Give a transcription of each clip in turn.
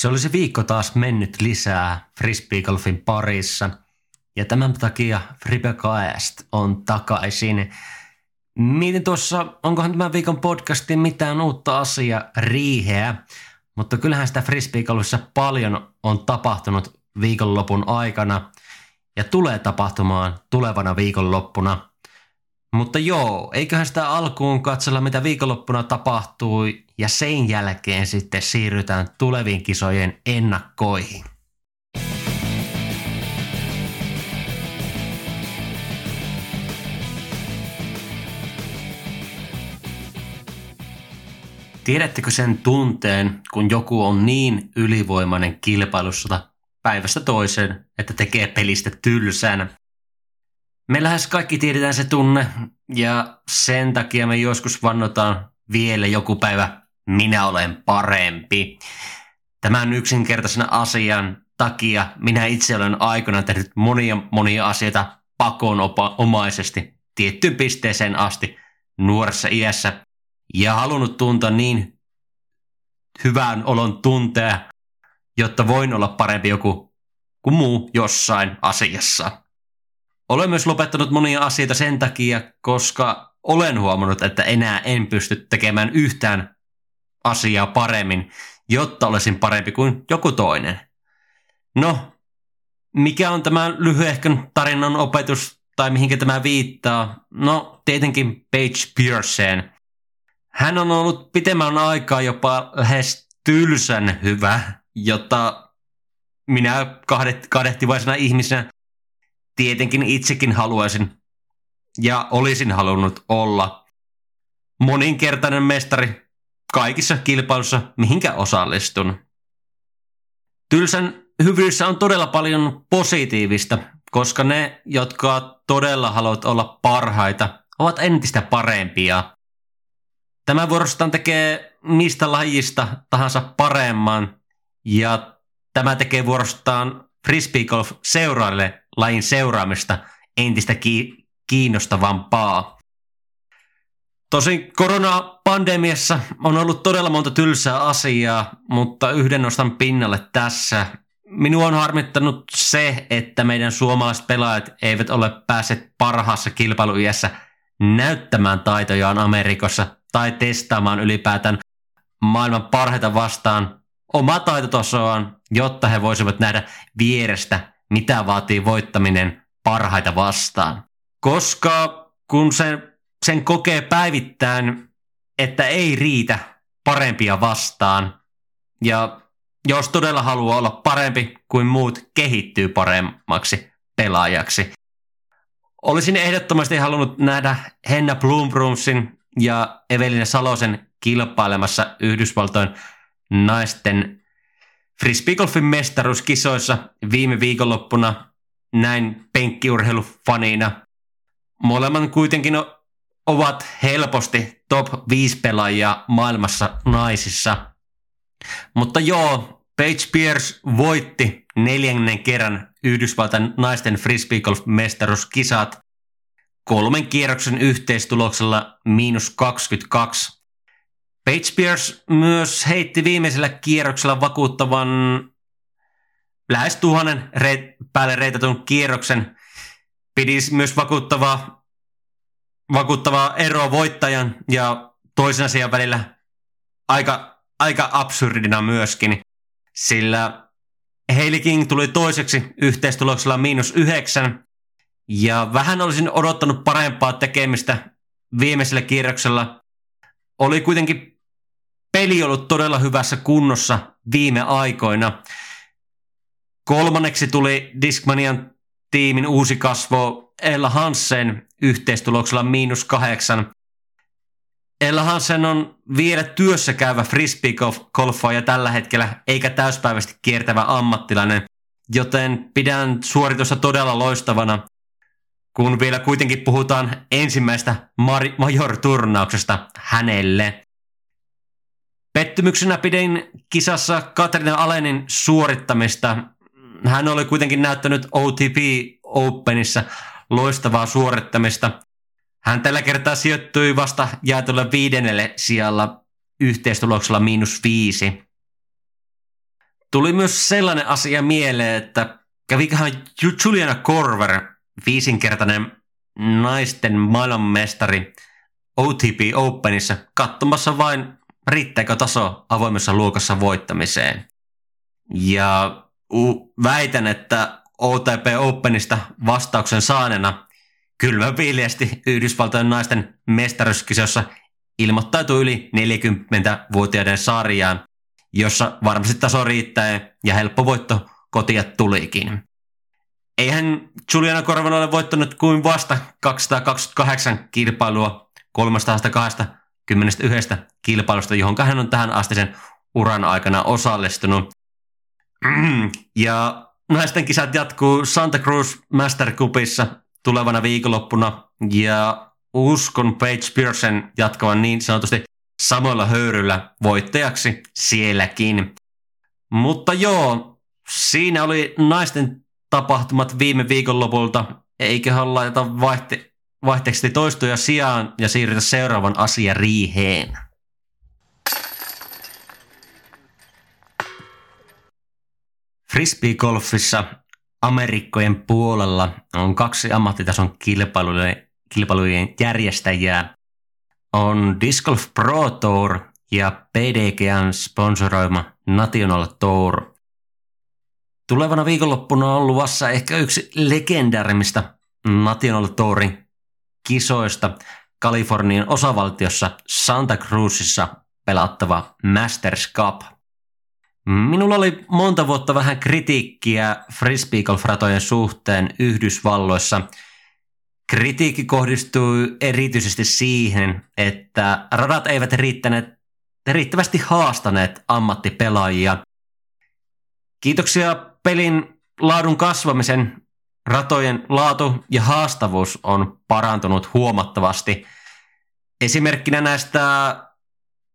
Se oli se viikko taas mennyt lisää frisbeegolfin parissa. Ja tämän takia Fribecast on takaisin. Mietin tuossa, onkohan tämän viikon podcastin mitään uutta asiaa riiheä, mutta kyllähän sitä frisbeegolfissa paljon on tapahtunut viikonlopun aikana. Ja tulee tapahtumaan tulevana viikonloppuna – mutta joo, eiköhän sitä alkuun katsella, mitä viikonloppuna tapahtui, ja sen jälkeen sitten siirrytään tuleviin kisojen ennakkoihin. Tiedättekö sen tunteen, kun joku on niin ylivoimainen kilpailussa päivästä toiseen, että tekee pelistä tylsän me lähes kaikki tiedetään se tunne ja sen takia me joskus vannotaan vielä joku päivä minä olen parempi. Tämän yksinkertaisena asian takia minä itse olen aikana tehnyt monia monia asioita pakonomaisesti tiettyyn pisteeseen asti nuoressa iässä ja halunnut tuntea niin hyvän olon tuntea, jotta voin olla parempi joku kuin muu jossain asiassa. Olen myös lopettanut monia asioita sen takia, koska olen huomannut, että enää en pysty tekemään yhtään asiaa paremmin, jotta olisin parempi kuin joku toinen. No, mikä on tämä lyhyehkön tarinan opetus tai mihinkä tämä viittaa? No, tietenkin Page Pearseen. Hän on ollut pitemmän aikaa jopa lähes tylsän hyvä, jotta minä kadehtivaisena ihmisenä tietenkin itsekin haluaisin ja olisin halunnut olla moninkertainen mestari kaikissa kilpailussa, mihinkä osallistun. Tylsän hyvyydessä on todella paljon positiivista, koska ne, jotka todella haluavat olla parhaita, ovat entistä parempia. Tämä vuorostaan tekee mistä lajista tahansa paremman, ja tämä tekee vuorostaan frisbeegolf seuraille lajin seuraamista entistä ki- kiinnostavampaa. Tosin koronapandemiassa on ollut todella monta tylsää asiaa, mutta yhden nostan pinnalle tässä. Minua on harmittanut se, että meidän suomalaiset pelaajat eivät ole päässeet parhaassa kilpailuyässä näyttämään taitojaan Amerikassa tai testaamaan ylipäätään maailman parhaita vastaan omaa taitotasoaan, jotta he voisivat nähdä vierestä, mitä vaatii voittaminen parhaita vastaan. Koska kun sen, sen kokee päivittäin, että ei riitä parempia vastaan, ja jos todella haluaa olla parempi kuin muut, kehittyy paremmaksi pelaajaksi. Olisin ehdottomasti halunnut nähdä Henna Blumbrumsin ja Evelina Salosen kilpailemassa Yhdysvaltojen naisten frisbeegolfin mestaruuskisoissa viime viikonloppuna näin penkkiurheilufanina. Molemmat kuitenkin ovat helposti top 5 pelaajia maailmassa naisissa. Mutta joo, Paige Pierce voitti neljännen kerran Yhdysvaltain naisten frisbeegolf-mestaruuskisat kolmen kierroksen yhteistuloksella miinus 22 Page Pierce myös heitti viimeisellä kierroksella vakuuttavan lähes tuhannen reit, päälle reitatun kierroksen. Pidi myös vakuuttavaa, vakuuttavaa eroa voittajan ja toisen asian välillä aika, aika absurdina myöskin, sillä Hailey King tuli toiseksi yhteistuloksella miinus yhdeksän, ja vähän olisin odottanut parempaa tekemistä viimeisellä kierroksella. Oli kuitenkin peli ollut todella hyvässä kunnossa viime aikoina. Kolmanneksi tuli Discmanian tiimin uusi kasvo Ella Hansen yhteistuloksella miinus kahdeksan. Ella Hansen on vielä työssä käyvä frisbee-golfaaja tällä hetkellä, eikä täyspäiväisesti kiertävä ammattilainen, joten pidän suoritusta todella loistavana, kun vielä kuitenkin puhutaan ensimmäistä major-turnauksesta hänelle. Pettymyksenä pidin kisassa Katrina Alenin suorittamista. Hän oli kuitenkin näyttänyt OTP Openissa loistavaa suorittamista. Hän tällä kertaa sijoittui vasta jaetulla viidennelle sijalla yhteistuloksella miinus viisi. tuli myös sellainen asia mieleen, että käviköhän Juliana Korver, viisinkertainen naisten maailmanmestari OTP Openissa, katsomassa vain riittääkö taso avoimessa luokassa voittamiseen. Ja väitän, että OTP Openista vastauksen saanena kylmä viiliästi Yhdysvaltojen naisten mestaruuskisossa ilmoittautui yli 40-vuotiaiden sarjaan, jossa varmasti taso riittää ja helppo voitto kotia tulikin. Eihän Juliana Korvan ole voittanut kuin vasta 228 kilpailua 321 kilpailusta, johon hän on tähän asti sen uran aikana osallistunut. Ja naisten kisat jatkuu Santa Cruz Master Cupissa tulevana viikonloppuna ja uskon Page Pearson jatkavan niin sanotusti samoilla höyryllä voittajaksi sielläkin. Mutta joo, siinä oli naisten tapahtumat viime viikonlopulta. Eiköhän laita vaihte- vaihteeksi toistuja sijaan ja siirrytä seuraavan asian riiheen. Frisbee-golfissa Amerikkojen puolella on kaksi ammattitason kilpailujen, kilpailujen järjestäjää. On Disc Golf Pro Tour ja PDGn sponsoroima National Tour. Tulevana viikonloppuna on luvassa ehkä yksi legendaarimmista National Tourin kisoista Kalifornian osavaltiossa Santa Cruzissa pelattava Masters Cup – Minulla oli monta vuotta vähän kritiikkiä frisbeegolf-ratojen suhteen Yhdysvalloissa. Kritiikki kohdistui erityisesti siihen, että radat eivät riittäneet, riittävästi haastaneet ammattipelaajia. Kiitoksia pelin laadun kasvamisen ratojen laatu ja haastavuus on parantunut huomattavasti. Esimerkkinä näistä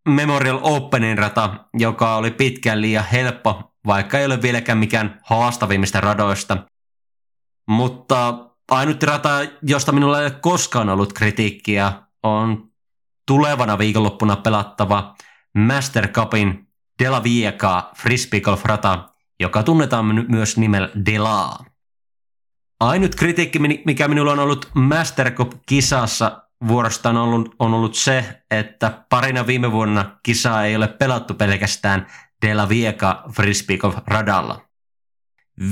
Memorial Openin rata, joka oli pitkään liian helppo, vaikka ei ole vieläkään mikään haastavimmista radoista. Mutta ainut rata, josta minulla ei ole koskaan ollut kritiikkiä, on tulevana viikonloppuna pelattava Master Cupin Della Vieca Frisbee Golf rata, joka tunnetaan myös nimellä Delaa. Ainut kritiikki, mikä minulla on ollut Master Cup-kisassa, vuorostaan on ollut, on ollut se, että parina viime vuonna kisaa ei ole pelattu pelkästään De La Vieca Frisbeegolf radalla.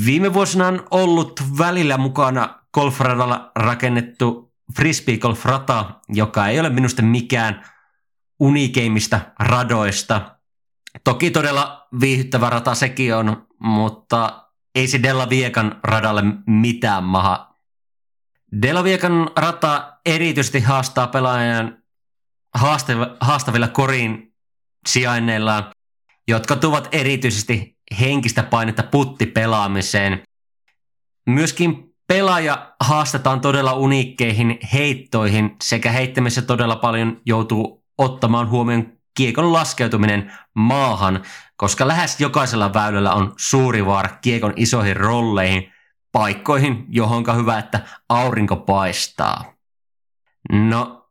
Viime vuosina on ollut välillä mukana golfradalla rakennettu Frisbeegolf rata, joka ei ole minusta mikään unikeimmista radoista. Toki todella viihyttävä rata sekin on, mutta ei se Della Viekan radalle mitään maha Delaviekan rata erityisesti haastaa pelaajan haastavilla korin sijainneillaan, jotka tuovat erityisesti henkistä painetta puttipelaamiseen. Myöskin pelaaja haastetaan todella uniikkeihin heittoihin sekä heittämisessä todella paljon joutuu ottamaan huomioon kiekon laskeutuminen maahan, koska lähes jokaisella väylällä on suuri vaara kiekon isoihin rolleihin, paikkoihin, johonka hyvä, että aurinko paistaa. No,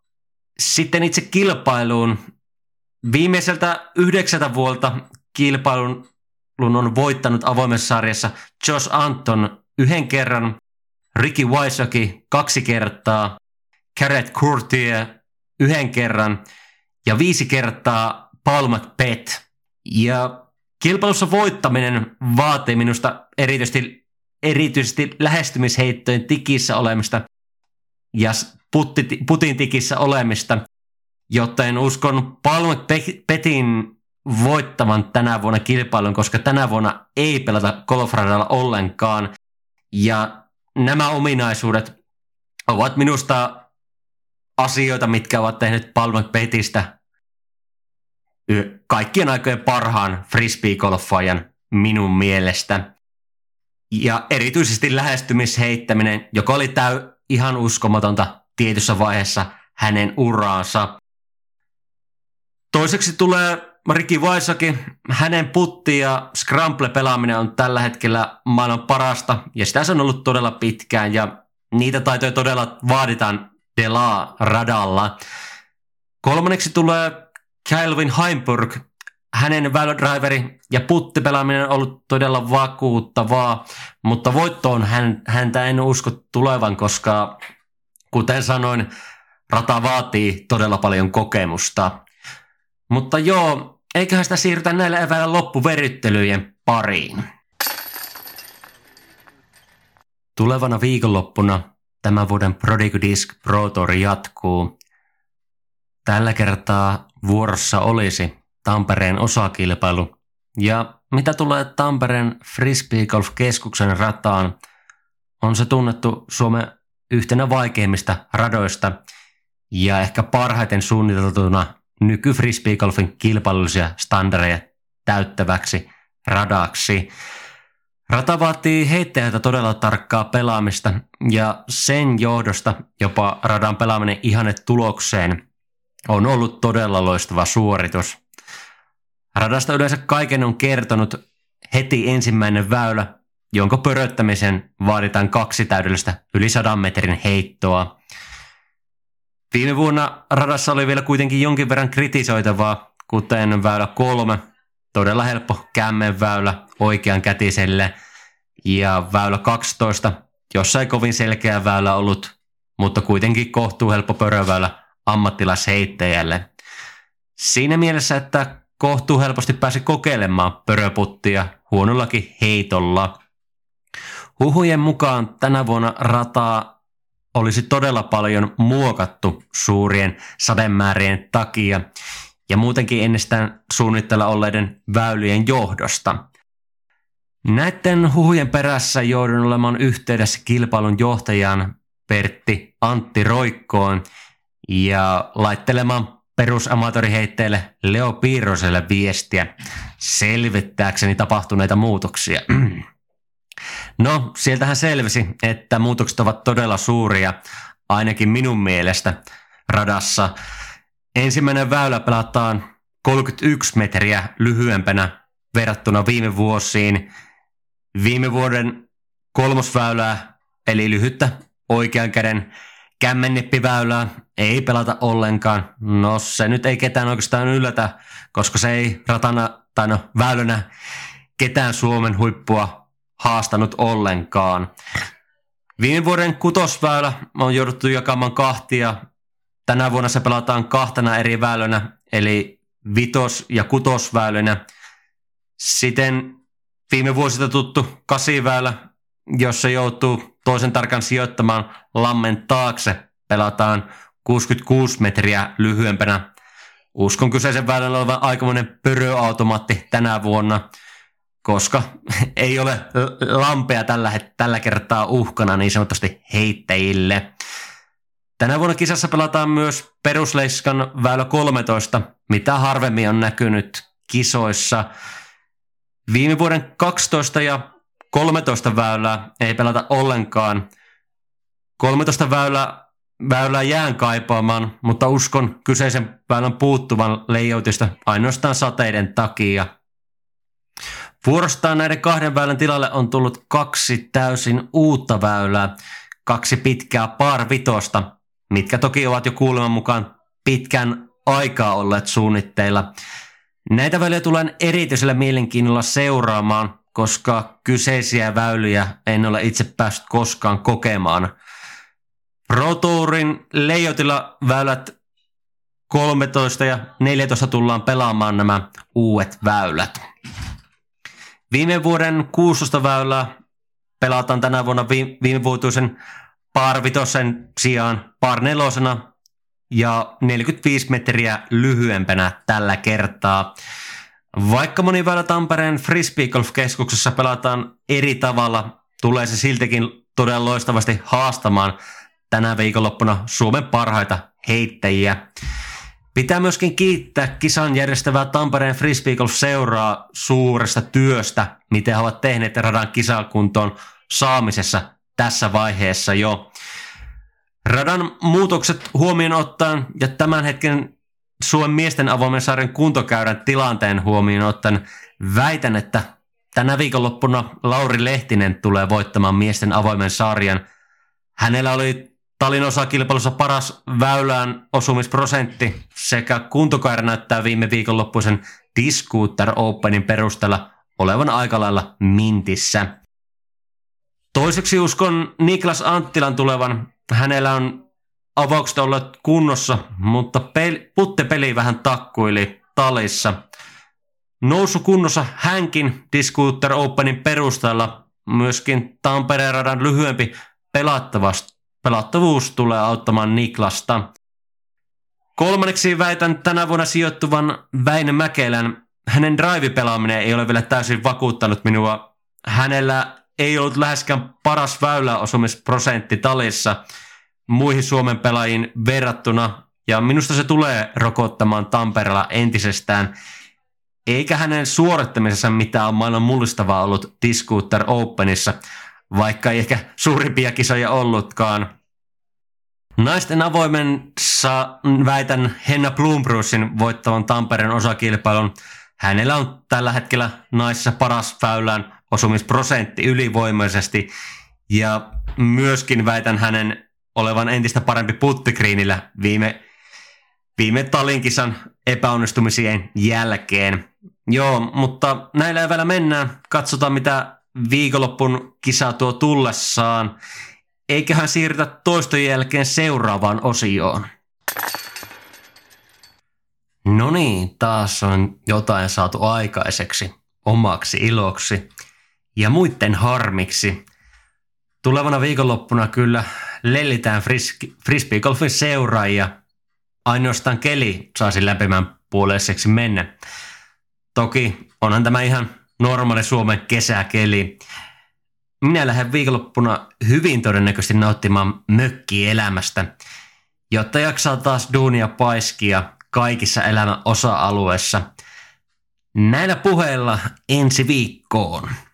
sitten itse kilpailuun. Viimeiseltä yhdeksältä vuolta kilpailun on voittanut avoimessa sarjassa Josh Anton yhden kerran, Ricky Wysocki kaksi kertaa, Garrett Courtier yhden kerran ja viisi kertaa Paul McPet. Ja kilpailussa voittaminen vaatii minusta erityisesti erityisesti lähestymisheittojen tikissä olemista ja putti, putin tikissä olemista, joten uskon Palme Petin voittavan tänä vuonna kilpailun, koska tänä vuonna ei pelata golfradalla ollenkaan. Ja nämä ominaisuudet ovat minusta asioita, mitkä ovat tehneet Palme Petistä kaikkien aikojen parhaan frisbee-golfaajan minun mielestä. Ja erityisesti lähestymisheittäminen, joka oli täy ihan uskomatonta tietyssä vaiheessa hänen uraansa. Toiseksi tulee Ricky Vaisakin. Hänen putti ja scramble-pelaaminen on tällä hetkellä maailman parasta, ja sitä se on ollut todella pitkään, ja niitä taitoja todella vaaditaan Dela radalla. Kolmanneksi tulee Calvin Heimburg. hänen väylädriveri ja puttipelaaminen on ollut todella vakuuttavaa, mutta voittoon hän, häntä en usko tulevan, koska kuten sanoin, rata vaatii todella paljon kokemusta. Mutta joo, eiköhän sitä siirrytä näillä eväillä loppuveryttelyjen pariin. Tulevana viikonloppuna tämän vuoden Prodigy Disc Pro Tour jatkuu. Tällä kertaa vuorossa olisi Tampereen osakilpailu. Ja mitä tulee Tampereen Frisbee Golf Keskuksen rataan, on se tunnettu Suomen yhtenä vaikeimmista radoista ja ehkä parhaiten suunniteltuna nyky Frisbee Golfin kilpailullisia standardeja täyttäväksi radaksi. Rata vaatii heittäjältä todella tarkkaa pelaamista ja sen johdosta jopa radan pelaaminen ihanne tulokseen on ollut todella loistava suoritus. Radasta yleensä kaiken on kertonut heti ensimmäinen väylä, jonka pöröttämisen vaaditaan kaksi täydellistä yli sadan metrin heittoa. Viime vuonna radassa oli vielä kuitenkin jonkin verran kritisoitavaa, kuten väylä kolme, todella helppo kämmenväylä oikean kätiselle, ja väylä 12, jossa ei kovin selkeä väylä ollut, mutta kuitenkin kohtuu helppo pöröväylä ammattilaisheittäjälle. Siinä mielessä, että kohtuu helposti pääsi kokeilemaan pöröputtia huonollakin heitolla. Huhujen mukaan tänä vuonna rataa olisi todella paljon muokattu suurien sademäärien takia ja muutenkin ennestään suunnitella olleiden väylien johdosta. Näiden huhujen perässä joudun olemaan yhteydessä kilpailun johtajan Pertti Antti Roikkoon ja laittelemaan perusamatoriheitteelle Leo Piirroselle viestiä selvittääkseni tapahtuneita muutoksia. No, sieltähän selvisi, että muutokset ovat todella suuria, ainakin minun mielestä radassa. Ensimmäinen väylä pelataan 31 metriä lyhyempänä verrattuna viime vuosiin. Viime vuoden kolmosväylää, eli lyhyttä oikean käden kämmennippiväylää ei pelata ollenkaan. No se nyt ei ketään oikeastaan yllätä, koska se ei ratana tai no väylänä ketään Suomen huippua haastanut ollenkaan. Viime vuoden kutosväylä on jouduttu jakamaan kahtia. Tänä vuonna se pelataan kahtena eri väylänä, eli vitos- ja kutosväylänä. Siten viime vuosilta tuttu kasiväylä, jossa joutuu toisen tarkan sijoittamaan lammen taakse, pelataan 66 metriä lyhyempänä. Uskon kyseisen väylän olevan aikamoinen pöröautomaatti tänä vuonna, koska ei ole lampea tällä, tällä kertaa uhkana niin sanotusti heittäjille. Tänä vuonna kisassa pelataan myös perusleiskan väylä 13, mitä harvemmin on näkynyt kisoissa. Viime vuoden 12 ja 13 väylää ei pelata ollenkaan. 13 väylää väylää jään kaipaamaan, mutta uskon kyseisen väylän puuttuvan layoutista ainoastaan sateiden takia. Vuorostaan näiden kahden väylän tilalle on tullut kaksi täysin uutta väylää, kaksi pitkää par vitosta, mitkä toki ovat jo kuuleman mukaan pitkän aikaa olleet suunnitteilla. Näitä väyliä tulen erityisellä mielenkiinnolla seuraamaan, koska kyseisiä väyliä en ole itse päässyt koskaan kokemaan – Pro Tourin leijotilla väylät 13 ja 14 tullaan pelaamaan nämä uudet väylät. Viime vuoden 16 väylää pelataan tänä vuonna viime vuotuisen par vitosen sijaan par nelosena ja 45 metriä lyhyempänä tällä kertaa. Vaikka moni väylä Tampereen Frisbee Golf-keskuksessa pelataan eri tavalla, tulee se siltikin todella loistavasti haastamaan tänä viikonloppuna Suomen parhaita heittäjiä. Pitää myöskin kiittää kisan järjestävää Tampereen Frisbee Golf seuraa suuresta työstä, miten he ovat tehneet radan kisakuntoon saamisessa tässä vaiheessa jo. Radan muutokset huomioon ottaen ja tämän hetken Suomen miesten avoimen sarjan kuntokäyrän tilanteen huomioon ottaen väitän, että tänä viikonloppuna Lauri Lehtinen tulee voittamaan miesten avoimen sarjan. Hänellä oli Talin osakilpailussa paras väylään osumisprosentti sekä kuntokaira näyttää viime viikonloppuisen Discooter Openin perusteella olevan aika lailla mintissä. Toiseksi uskon Niklas Anttilan tulevan. Hänellä on avaukset olleet kunnossa, mutta pel- puttepeli vähän takkuili talissa. Nousu kunnossa hänkin Discooter Openin perusteella myöskin Tampereen radan lyhyempi pelattavuus tulee auttamaan Niklasta. Kolmanneksi väitän tänä vuonna sijoittuvan Väinö Mäkelän. Hänen drive-pelaaminen ei ole vielä täysin vakuuttanut minua. Hänellä ei ollut läheskään paras väyläosumisprosentti talissa muihin Suomen pelaajiin verrattuna. Ja minusta se tulee rokottamaan Tampereella entisestään. Eikä hänen suorittamisessa mitään maailman mullistavaa ollut Discooter Openissa, vaikka ei ehkä suurimpia kisoja ollutkaan. Naisten avoimensa väitän Henna Blumbrusin voittavan Tampereen osakilpailun. Hänellä on tällä hetkellä naisissa paras väylän osumisprosentti ylivoimaisesti ja myöskin väitän hänen olevan entistä parempi puttikriinillä viime, viime talinkisan epäonnistumisien jälkeen. Joo, mutta näillä vielä mennään. Katsotaan, mitä viikonloppun kisa tuo tullessaan. Eiköhän siirrytä toiston jälkeen seuraavaan osioon. No niin, taas on jotain saatu aikaiseksi omaksi iloksi ja muiden harmiksi. Tulevana viikonloppuna kyllä lellitään fris- frisbeegolfin seuraajia. Ainoastaan keli saisi lämpimän puoleiseksi mennä. Toki onhan tämä ihan normaali Suomen kesäkeli. Minä lähden viikonloppuna hyvin todennäköisesti nauttimaan mökkielämästä, jotta jaksaa taas duunia paiskia kaikissa elämän osa-alueissa. Näillä puheilla ensi viikkoon.